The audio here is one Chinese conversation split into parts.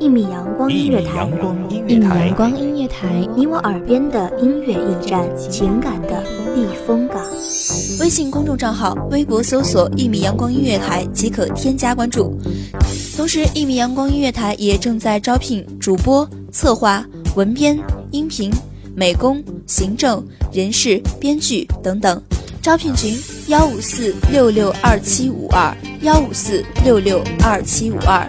一米阳光音乐台，一米阳光音乐台，你我耳边的音乐驿站，情感的避风港。微信公众账号、微博搜索“一米阳光音乐台”即可添加关注。同时，一米阳光音乐台也正在招聘主播、策划、文编、音频、美工、行政、人事、编剧等等。招聘群：幺五四六六二七五二幺五四六六二七五二。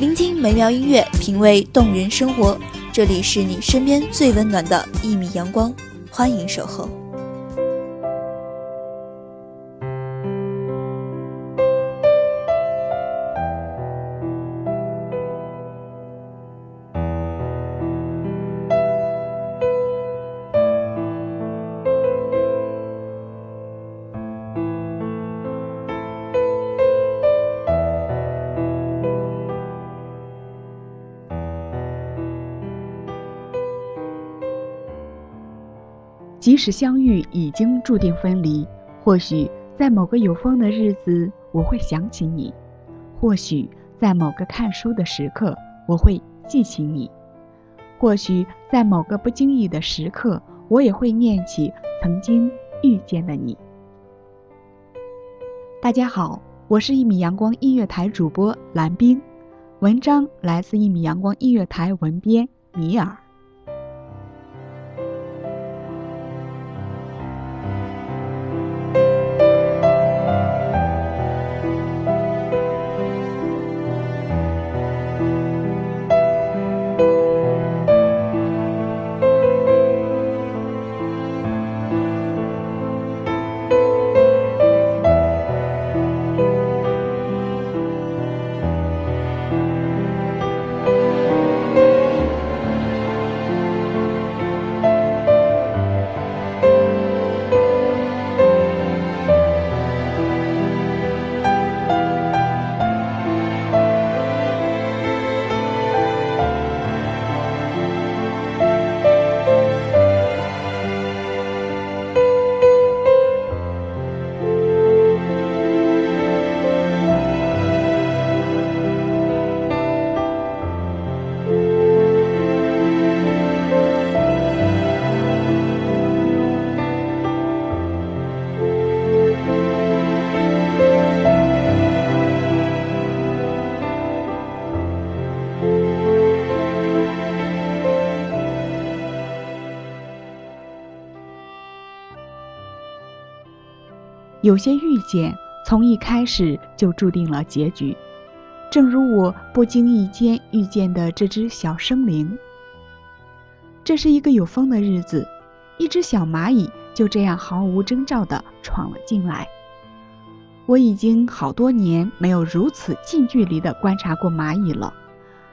聆听美妙音乐，品味动人生活。这里是你身边最温暖的一米阳光，欢迎守候。即使相遇已经注定分离，或许在某个有风的日子，我会想起你；或许在某个看书的时刻，我会记起你；或许在某个不经意的时刻，我也会念起曾经遇见的你。大家好，我是一米阳光音乐台主播蓝冰，文章来自一米阳光音乐台文编米尔。有些遇见从一开始就注定了结局，正如我不经意间遇见的这只小生灵。这是一个有风的日子，一只小蚂蚁就这样毫无征兆地闯了进来。我已经好多年没有如此近距离地观察过蚂蚁了，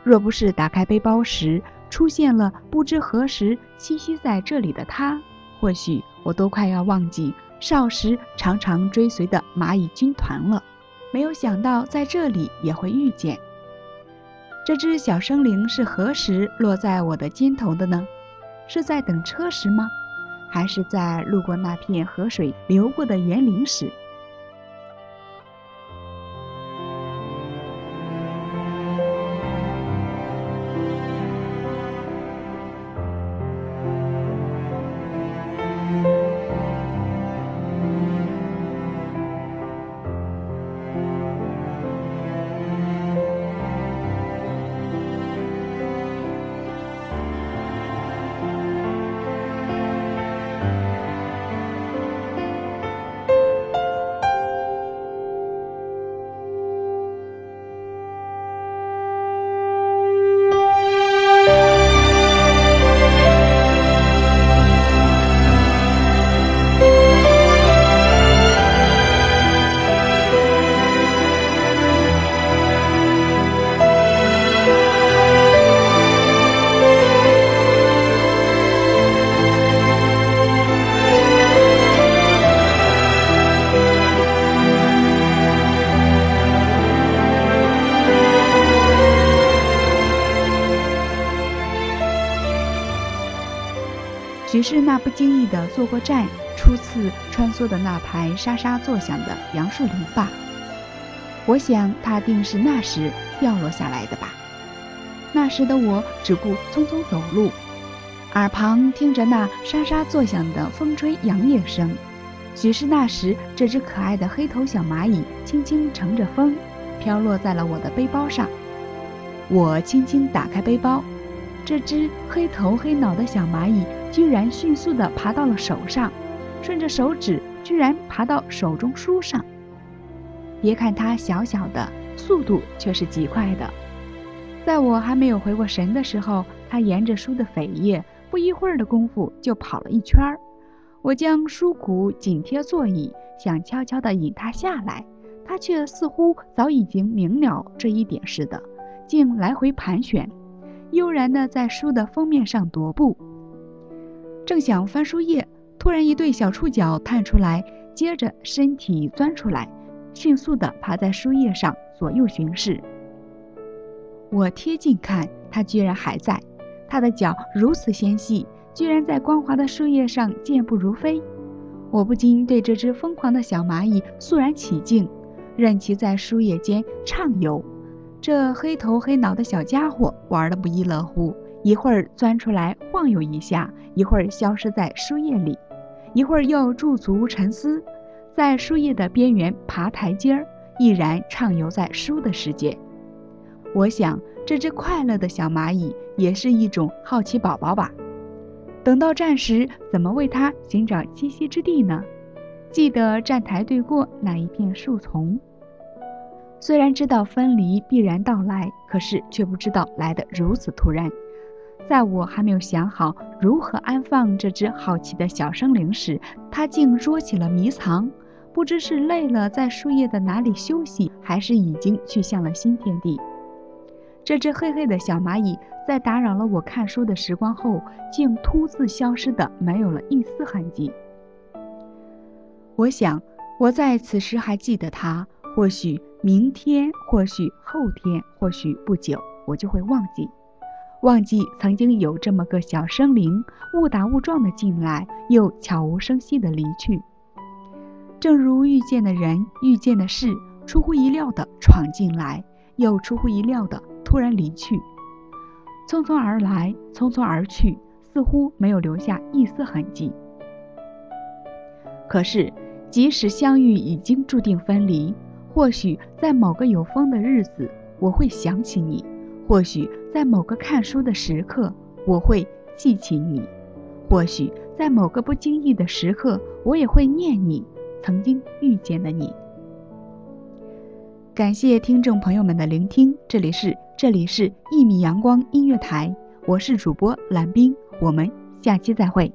若不是打开背包时出现了不知何时栖息在这里的它，或许我都快要忘记。少时常常追随的蚂蚁军团了，没有想到在这里也会遇见。这只小生灵是何时落在我的肩头的呢？是在等车时吗？还是在路过那片河水流过的园林时？许是那不经意的坐过站，初次穿梭的那排沙沙作响的杨树林吧。我想，它定是那时掉落下来的吧。那时的我只顾匆匆走路，耳旁听着那沙沙作响的风吹杨叶声。许是那时，这只可爱的黑头小蚂蚁轻轻乘着风，飘落在了我的背包上。我轻轻打开背包，这只黑头黑脑的小蚂蚁居然迅速地爬到了手上，顺着手指居然爬到手中书上。别看它小小的，速度却是极快的。在我还没有回过神的时候，它沿着书的扉页，不一会儿的功夫就跑了一圈儿。我将书骨紧贴座椅，想悄悄地引它下来，它却似乎早已经明了这一点似的。竟来回盘旋，悠然地在书的封面上踱步。正想翻书页，突然一对小触角探出来，接着身体钻出来，迅速地爬在书页上左右巡视。我贴近看，它居然还在。它的脚如此纤细，居然在光滑的书页上健步如飞。我不禁对这只疯狂的小蚂蚁肃然起敬，任其在书页间畅游。这黑头黑脑的小家伙玩得不亦乐乎，一会儿钻出来晃悠一下，一会儿消失在书页里，一会儿又驻足沉思，在书页的边缘爬台阶儿，毅然畅游在书的世界。我想，这只快乐的小蚂蚁也是一种好奇宝宝吧。等到站时，怎么为它寻找栖息之地呢？记得站台对过那一片树丛。虽然知道分离必然到来，可是却不知道来得如此突然。在我还没有想好如何安放这只好奇的小生灵时，它竟捉起了迷藏。不知是累了在树叶的哪里休息，还是已经去向了新天地。这只黑黑的小蚂蚁在打扰了我看书的时光后，竟突自消失的没有了一丝痕迹。我想，我在此时还记得它，或许。明天，或许后天，或许不久，我就会忘记，忘记曾经有这么个小生灵，误打误撞的进来，又悄无声息的离去。正如遇见的人、遇见的事，出乎意料的闯进来，又出乎意料的突然离去，匆匆而来，匆匆而去，似乎没有留下一丝痕迹。可是，即使相遇已经注定分离。或许在某个有风的日子，我会想起你；或许在某个看书的时刻，我会记起你；或许在某个不经意的时刻，我也会念你曾经遇见的你。感谢听众朋友们的聆听，这里是这里是一米阳光音乐台，我是主播蓝冰，我们下期再会。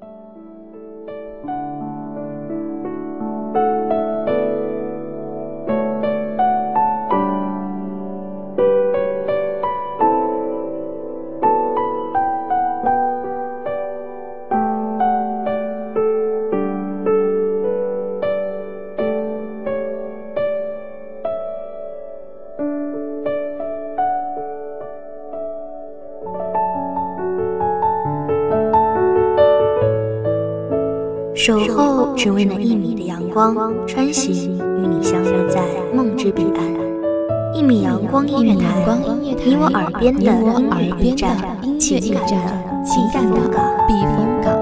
守候只为那一米的阳光，穿行与你相约在梦之彼岸。一米阳光音乐台，你我耳边的音乐驿站，情感的情感的避风港。